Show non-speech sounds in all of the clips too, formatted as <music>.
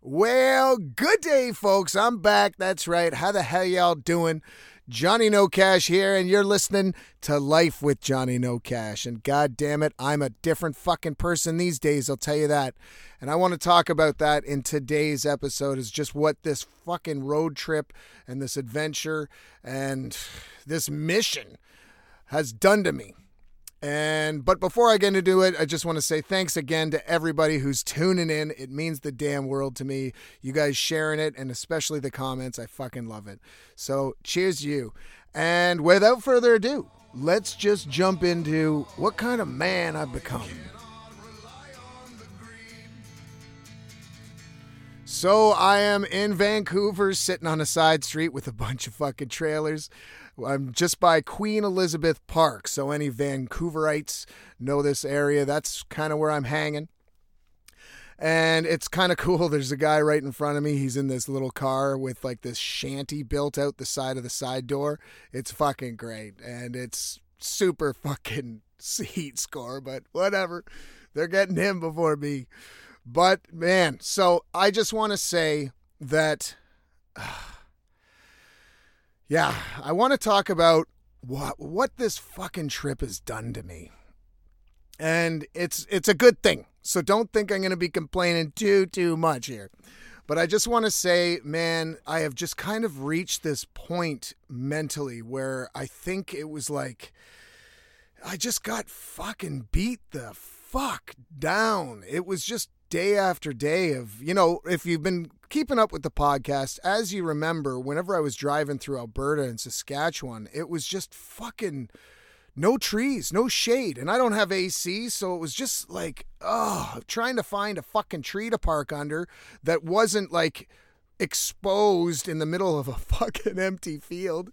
Well, good day, folks. I'm back. That's right. How the hell y'all doing? Johnny No Cash here, and you're listening to Life with Johnny No Cash. And god damn it, I'm a different fucking person these days, I'll tell you that. And I want to talk about that in today's episode is just what this fucking road trip and this adventure and this mission has done to me. And but before I get into it, I just want to say thanks again to everybody who's tuning in. It means the damn world to me. You guys sharing it and especially the comments. I fucking love it. So cheers you. And without further ado, let's just jump into what kind of man I've become. So I am in Vancouver sitting on a side street with a bunch of fucking trailers. I'm just by Queen Elizabeth Park, so any Vancouverites know this area. That's kind of where I'm hanging. And it's kind of <laughs> cool. There's a guy right in front of me. He's in this little car with like this shanty built out the side of the side door. It's fucking great. And it's super fucking <laughs> heat score, but whatever. They're getting him before me. But man, so I just want to say that. <sighs> Uh, yeah, I want to talk about what what this fucking trip has done to me. And it's it's a good thing. So don't think I'm going to be complaining too too much here. But I just want to say, man, I have just kind of reached this point mentally where I think it was like I just got fucking beat the fuck down. It was just day after day of, you know, if you've been keeping up with the podcast, as you remember, whenever I was driving through Alberta and Saskatchewan, it was just fucking no trees, no shade. And I don't have AC, so it was just like, oh, trying to find a fucking tree to park under that wasn't like exposed in the middle of a <laughs> fucking empty field.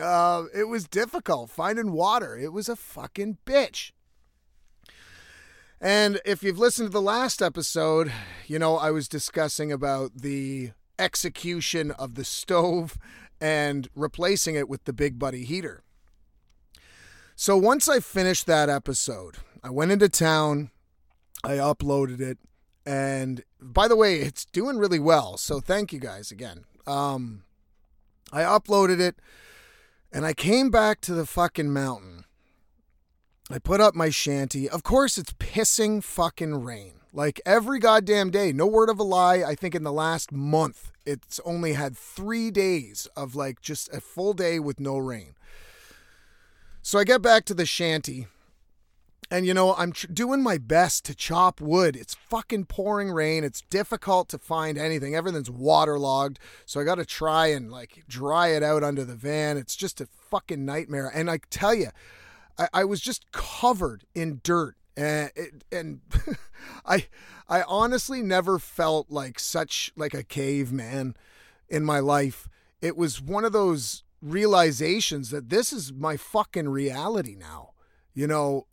Uh, it was difficult finding water. It was a fucking bitch. And if you've listened to the last episode, you know, I was discussing about the execution of the stove and replacing it with the Big Buddy heater. So once I finished that episode, I went into town, I uploaded it, and by the way, it's doing really well. So thank you guys again. Um, I uploaded it, and I came back to the fucking mountain I put up my shanty. Of course, it's pissing fucking rain. Like every goddamn day. No word of a lie. I think in the last month, it's only had three days of like just a full day with no rain. So I get back to the shanty. And you know, I'm tr- doing my best to chop wood. It's fucking pouring rain. It's difficult to find anything. Everything's waterlogged. So I got to try and like dry it out under the van. It's just a fucking nightmare. And I tell you, I, I was just covered in dirt and and <laughs> I I honestly never felt like such like a caveman in my life. It was one of those realizations that this is my fucking reality now. You know,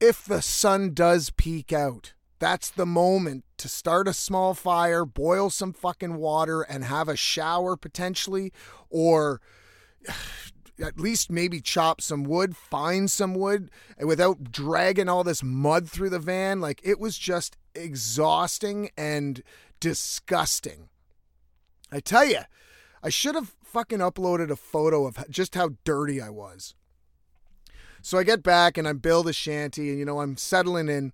if the sun does peek out, that's the moment to start a small fire, boil some fucking water and have a shower potentially or <sighs> at least maybe chop some wood, find some wood without dragging all this mud through the van. Like it was just exhausting and disgusting. I tell you, I should have fucking uploaded a photo of just how dirty I was. So I get back and I build a shanty and you know I'm settling in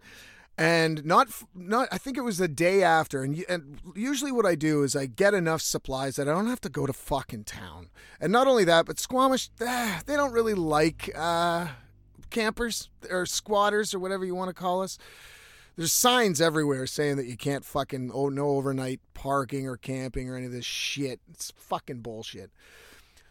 and not not I think it was the day after and, and usually what I do is I get enough supplies that I don't have to go to fucking town. And not only that, but Squamish eh, they don't really like uh, campers or squatters or whatever you want to call us. There's signs everywhere saying that you can't fucking oh no overnight parking or camping or any of this shit. It's fucking bullshit.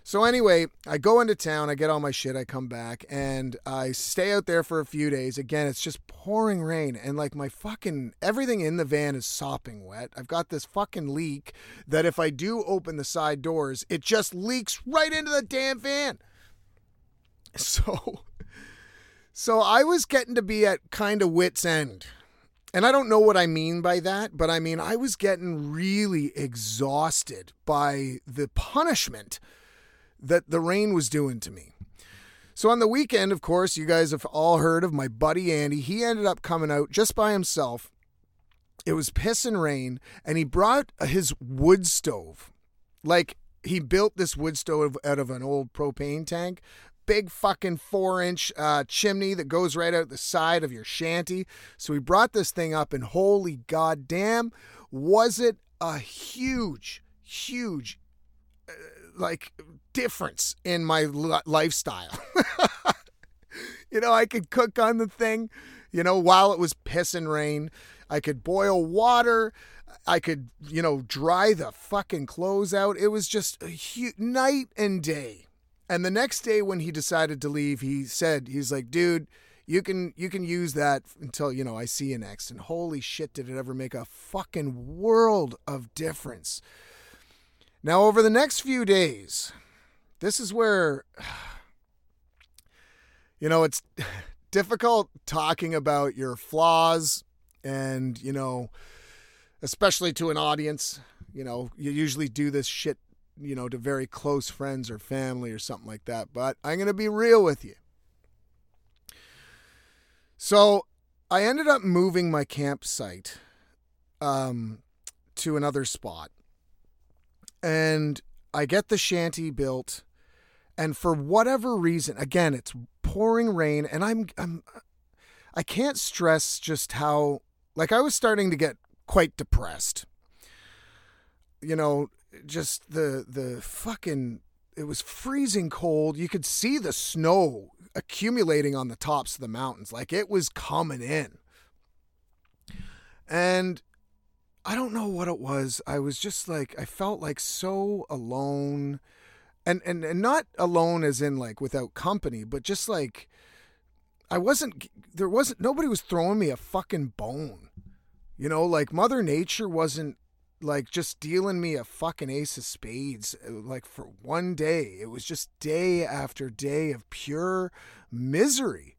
So anyway, I go into town, I get all my shit, I come back, and I stay out there for a few days. Again, it's just pouring rain, and like my fucking everything in the van is sopping wet. I've got this fucking leak that if I do open the side doors, it just leaks right into the damn van. <laughs> So so I was getting to be at kind of wits end. And I don't know what I mean by that, but I mean I was getting really exhausted by the punishment that the rain was doing to me. So on the weekend, of course, you guys have all heard of my buddy Andy. He ended up coming out just by himself it was piss and rain, and he brought his wood stove. Like he built this wood stove out of an old propane tank. Big fucking four inch uh, chimney that goes right out the side of your shanty. So he brought this thing up, and holy goddamn, was it a huge, huge, uh, like, difference in my lifestyle. <laughs> you know, I could cook on the thing, you know, while it was pissing rain. I could boil water. I could, you know, dry the fucking clothes out. It was just a huge night and day. And the next day when he decided to leave, he said, he's like, dude, you can you can use that until, you know, I see you next. And holy shit, did it ever make a fucking world of difference. Now over the next few days, this is where <sighs> you know, it's <laughs> difficult talking about your flaws and, you know, especially to an audience. You know, you usually do this shit, you know, to very close friends or family or something like that. But I'm going to be real with you. So I ended up moving my campsite um, to another spot. And I get the shanty built. And for whatever reason, again, it's pouring rain. And I'm, I'm, I can't stress just how, like, I was starting to get quite depressed. You know, just the the fucking it was freezing cold. You could see the snow accumulating on the tops of the mountains like it was coming in. And I don't know what it was. I was just like I felt like so alone. And and and not alone as in like without company, but just like I wasn't there wasn't nobody was throwing me a fucking bone. You know, like Mother Nature wasn't like just dealing me a fucking ace of spades uh, like for one day. It was just day after day of pure misery.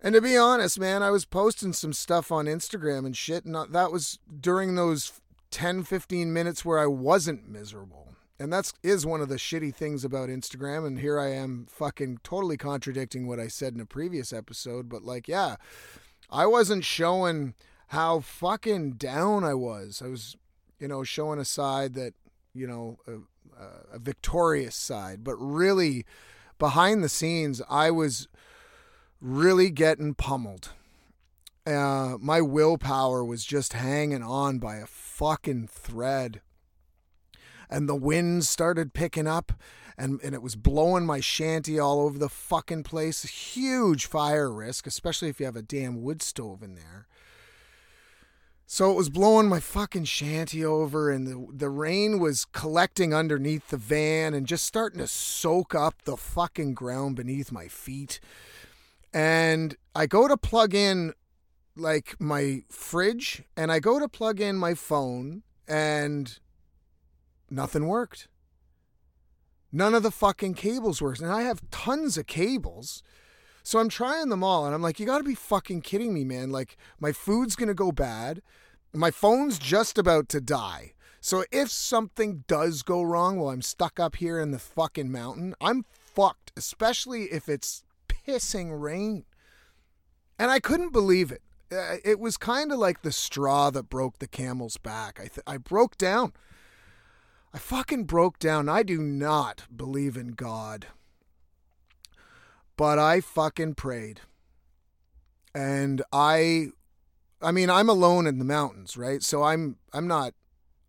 And to be honest, man, I was posting some stuff on Instagram and shit, and that was during those 10, 15 minutes where I wasn't miserable. And that's is one of the shitty things about Instagram. And here I am fucking totally contradicting what I said in a previous episode. But like, yeah, I wasn't showing how fucking down I was. I was, you know, showing a side that, you know, a, a victorious side, but really behind the scenes, I was really getting pummeled. Uh, my willpower was just hanging on by a fucking thread. And the wind started picking up and, and it was blowing my shanty all over the fucking place. Huge fire risk, especially if you have a damn wood stove in there. So it was blowing my fucking shanty over, and the, the rain was collecting underneath the van and just starting to soak up the fucking ground beneath my feet. And I go to plug in like my fridge, and I go to plug in my phone, and nothing worked. None of the fucking cables worked. And I have tons of cables. So I'm trying them all, and I'm like, you got to be fucking kidding me, man. Like, my food's going to go bad. My phone's just about to die. So if something does go wrong while I'm stuck up here in the fucking mountain, I'm fucked, especially if it's pissing rain. And I couldn't believe it. Uh, it was kind of like the straw that broke the camel's back. I, th- I broke down. I fucking broke down. I do not believe in God. But I fucking prayed. And I I mean, I'm alone in the mountains, right? So I'm I'm not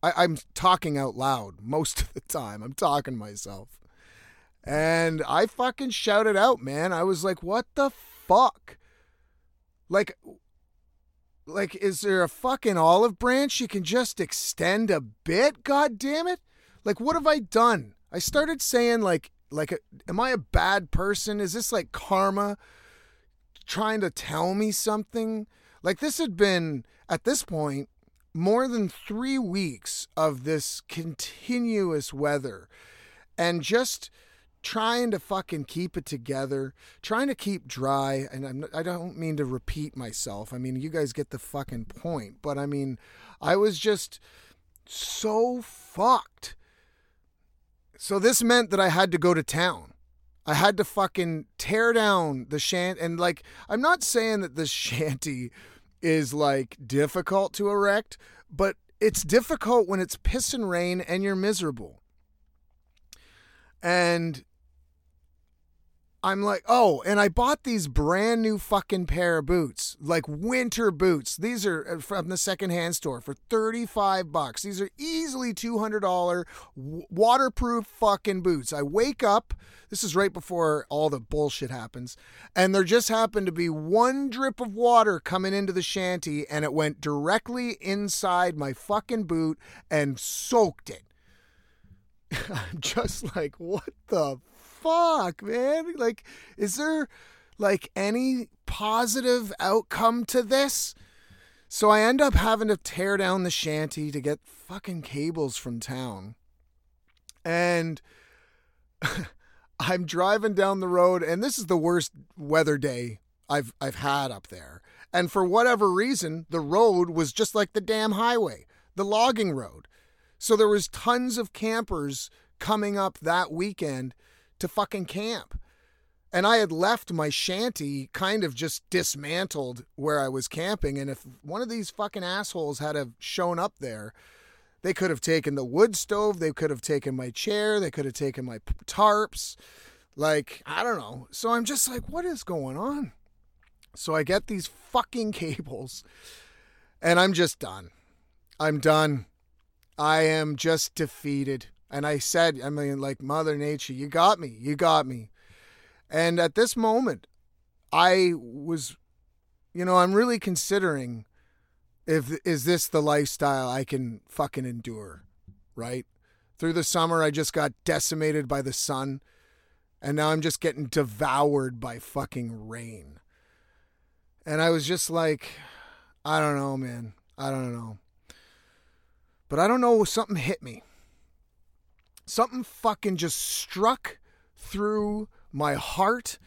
I, am talking out loud <laughs> most of the time. I'm talking to myself. And I fucking shouted out, man. I was like, what the fuck? Like like is there a fucking olive branch you can just extend a bit? God damn it. Like what have I done? I started saying like like, a, am I a bad person? Is this like karma trying to tell me something? Like, this had been, at this point, more than three weeks of this continuous weather and just trying to fucking keep it together, trying to keep dry. And I'm, I don't mean to repeat myself. I mean, you guys get the fucking point. But I mean, I was just so fucked so this meant that I had to go to town. I had to fucking tear down the shanty. And like, I'm not saying that this <laughs> shanty is like difficult to erect, but it's difficult when it's piss and rain and you're miserable. And I'm like, oh, and I bought these brand new fucking pair of boots, like winter boots. These are uh, from the secondhand store for 35 bucks. These are easily $200 waterproof fucking boots. I wake up, this is right before all the bullshit happens, and there just happened to be one drip of water coming into the shanty, and it went directly inside my fucking boot and soaked it. <laughs> I'm just like, what the fuck, man? Like, is there like any positive outcome to this? So I end up having to tear down the shanty to get fucking cables from town. And <laughs> I'm driving down the road and this is the worst weather day I've I've had up there. And for whatever reason, the road was just like the damn highway, the logging road. So there was tons of campers coming up that weekend to fucking camp. And I had left my shanty kind of just dismantled where I was camping. And if one of these fucking assholes had have shown up there, they could have taken the wood stove, they could have taken my chair, they could have taken my tarps. Like, I don't know. So I'm just like, what is going on? So I get these fucking cables and I'm just done. I'm done. I am just defeated. And I said, I mean, like, Mother Nature, you got me. You got me. And at this moment, I was, you know, I'm really considering if is this the lifestyle I can fucking endure, right? Through the summer, I just got decimated by the sun, and now I'm just getting devoured by fucking rain. And I was just like, I don't know, man. I don't know. But I don't know, something hit me something fucking just struck through my heart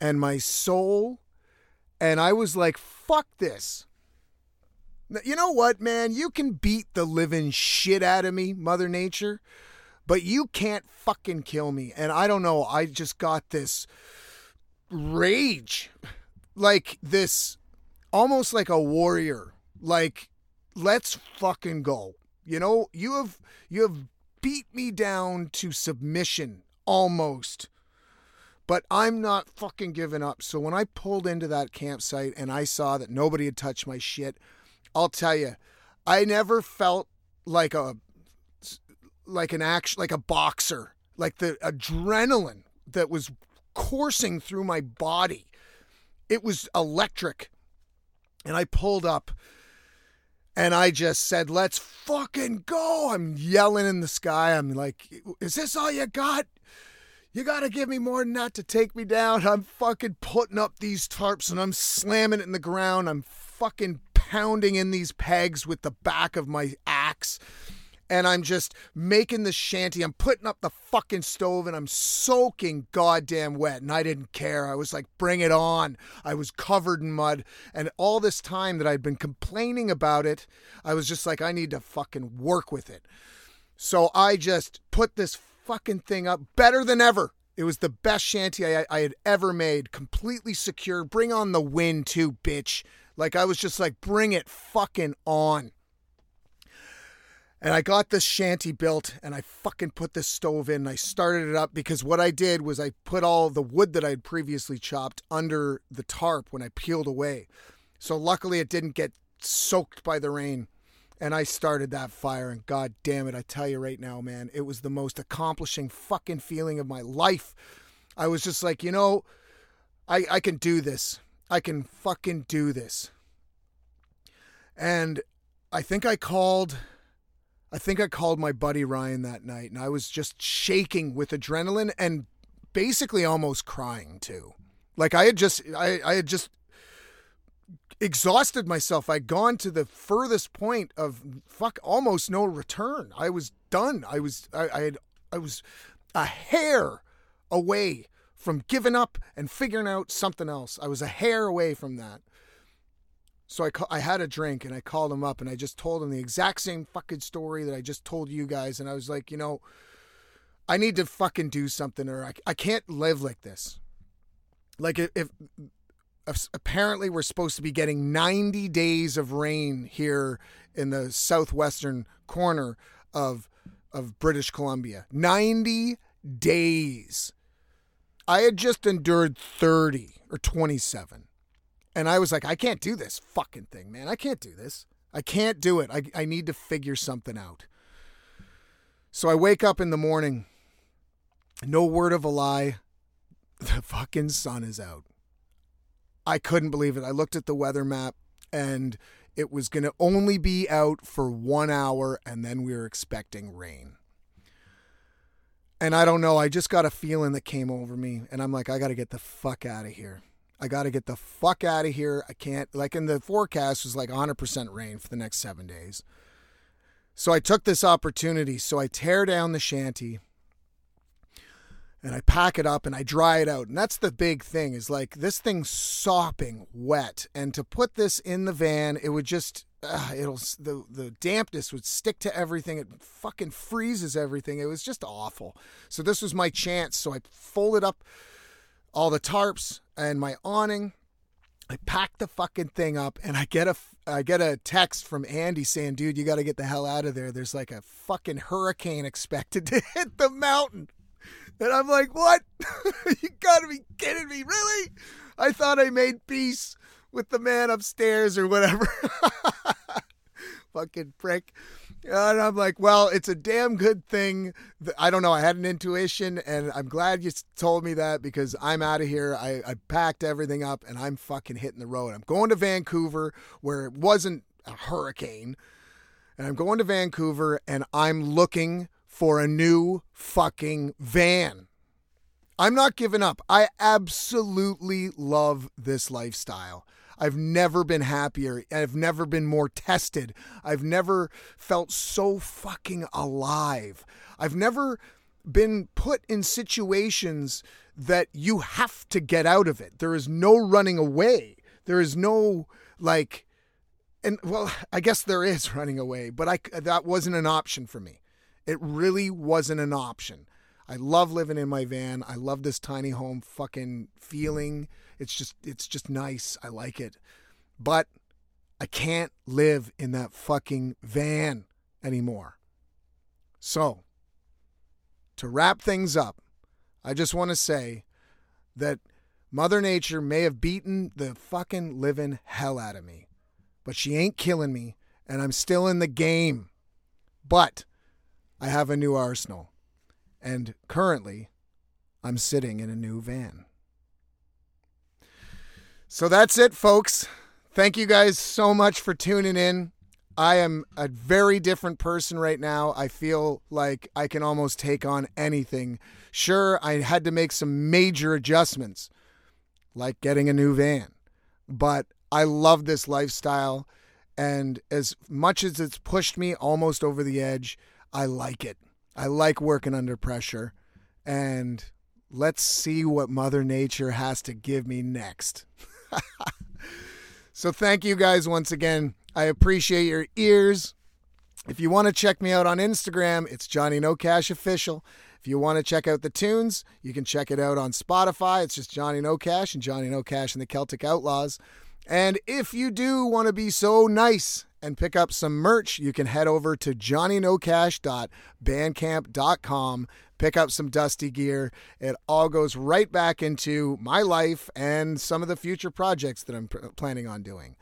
and my soul. And I was like, fuck this. You know what, man? You can beat the living shit out of me, Mother Nature, but you can't fucking kill me. And I don't know, I just got this rage. Like this, almost like a warrior. Like, let's fucking go. You know, you have you have beat me down to submission almost. But I'm not fucking giving up. So when I pulled into that campsite and I saw that nobody had touched my shit, I'll tell you, I never felt like a like an action like a boxer, like the adrenaline that was coursing through my body. It was electric. And I pulled up and I just said, let's fucking go. I'm yelling in the sky. I'm like, is this all you got? You got to give me more than that to take me down. I'm fucking putting up these tarps and I'm slamming it in the ground. I'm fucking pounding in these pegs with the back of my axe and I'm just making the shanty. I'm putting up the fucking stove and I'm soaking goddamn wet. And I didn't care. I was like, bring it on. I was covered in mud. And all this time that I'd been complaining about it, I was just like, I need to fucking work with it. So I just put this fucking thing up better than ever. It was the best shanty I, I had ever made, completely secure. Bring on the wind, too, bitch. Like, I was just like, bring it fucking on. And I got this shanty built and I fucking put this stove in. and I started it up because what I did was I put all the wood that I had previously chopped under the tarp when I peeled away. So luckily it didn't get soaked by the rain. And I started that fire and god damn it, I tell you right now, man, it was the most accomplishing fucking feeling of my life. I was just like, you know, I I can do this. I can fucking do this. And I think I called I think I called my buddy Ryan that night and I was just shaking with adrenaline and basically almost crying too. Like I had just I, I had just exhausted myself. I'd gone to the furthest point of fuck almost no return. I was done. I was I, I had I was a hair away from giving up and figuring out something else. I was a hair away from that. So I, I had a drink and I called him up and I just told him the exact same fucking story that I just told you guys. And I was like, you know, I need to fucking do something or I, I can't live like this. Like if, if apparently we're supposed to be getting 90 days of rain here in the southwestern corner of of British Columbia. 90 days. I had just endured 30 or 27. And I was like, I can't do this fucking thing, man. I can't do this. I can't do it. I, I need to figure something out. So I wake up in the morning, no word of a lie, <laughs> the fucking sun is out. I couldn't believe it. I looked at the weather map and it was going to only be out for one hour and then we were expecting rain. And I don't know, I just got a feeling that came over me and I'm like, I got to get the fuck out of here. I got to get the fuck out of here. I can't, like in the forecast was like 100% rain for the next seven days. So I took this opportunity. So I tear down the shanty and I pack it up and I dry it out. And that's the big thing is like this thing's sopping wet. And to put this in the van, it would just, uh, it'll, the, the dampness would stick to everything. It fucking freezes everything. It was just awful. So this was my chance. So I folded up all the tarps and my awning I pack the fucking thing up and I get a I get a text from Andy saying, "Dude, you got to get the hell out of there. There's like a fucking hurricane expected <laughs> to hit the mountain." And I'm like, "What? <laughs> you got to be kidding me. Really? I thought I made peace with the man upstairs or whatever." <laughs> fucking prick. And I'm like, well, it's a damn good thing. I don't know. I had an intuition, and I'm glad you told me that because I'm out of here. I, I packed everything up, and I'm fucking hitting the road. I'm going to Vancouver, where it wasn't a hurricane, and I'm going to Vancouver, and I'm looking for a new fucking van. I'm not giving up. I absolutely love this lifestyle. I've never been happier. I've never been more tested. I've never felt so fucking alive. I've never been put in situations that you have to get out of it. There is no running away. There is no like and well, I guess there is <laughs> running away, but I that wasn't an option for me. It really wasn't an option. I love living in my van. I love this tiny home fucking feeling. It's just it's just nice. I like it. But I can't live in that fucking van anymore. So, to wrap things up, I just want to say that Mother Nature may have beaten the fucking living hell out of me, but she ain't killing me, and I'm still in the game. But I have a new arsenal, and currently, I'm sitting in a new van. So that's it, folks. Thank you guys so much for tuning in. I am a very different person right now. I feel like I can almost take on anything. Sure, I had to make some major adjustments, like getting a new van, but I love this lifestyle. And as much as it's pushed me almost over the edge, I like it. I like working under pressure. And let's see what Mother Nature has to give me next. <laughs> <laughs> so thank you guys once again. I appreciate your ears. If you want to check me out on Instagram, it's Johnny No Cash Official. If you want to check out the tunes, you can check it out on Spotify. It's just Johnny No Cash and Johnny No Cash and the Celtic Outlaws. And if you do want to be so nice and pick up some merch, you can head over to johnnynocash.bandcamp.com pick up some dusty gear. It all goes right back into my life and some of the future projects that I'm planning on doing.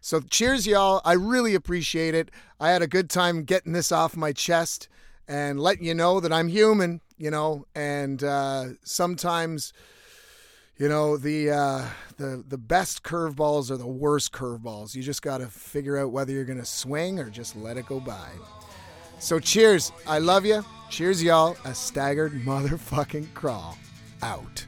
So, cheers, y'all. I really appreciate it. I had a good time getting this off my chest and letting you know that I'm human, you know, and uh, sometimes. You know the uh, the the best curveballs are the worst curveballs. You just got to figure out whether you're going to swing or just let it go by. So cheers. I love you. Cheers, y'all. A staggered <laughs> motherfucking crawl. Out.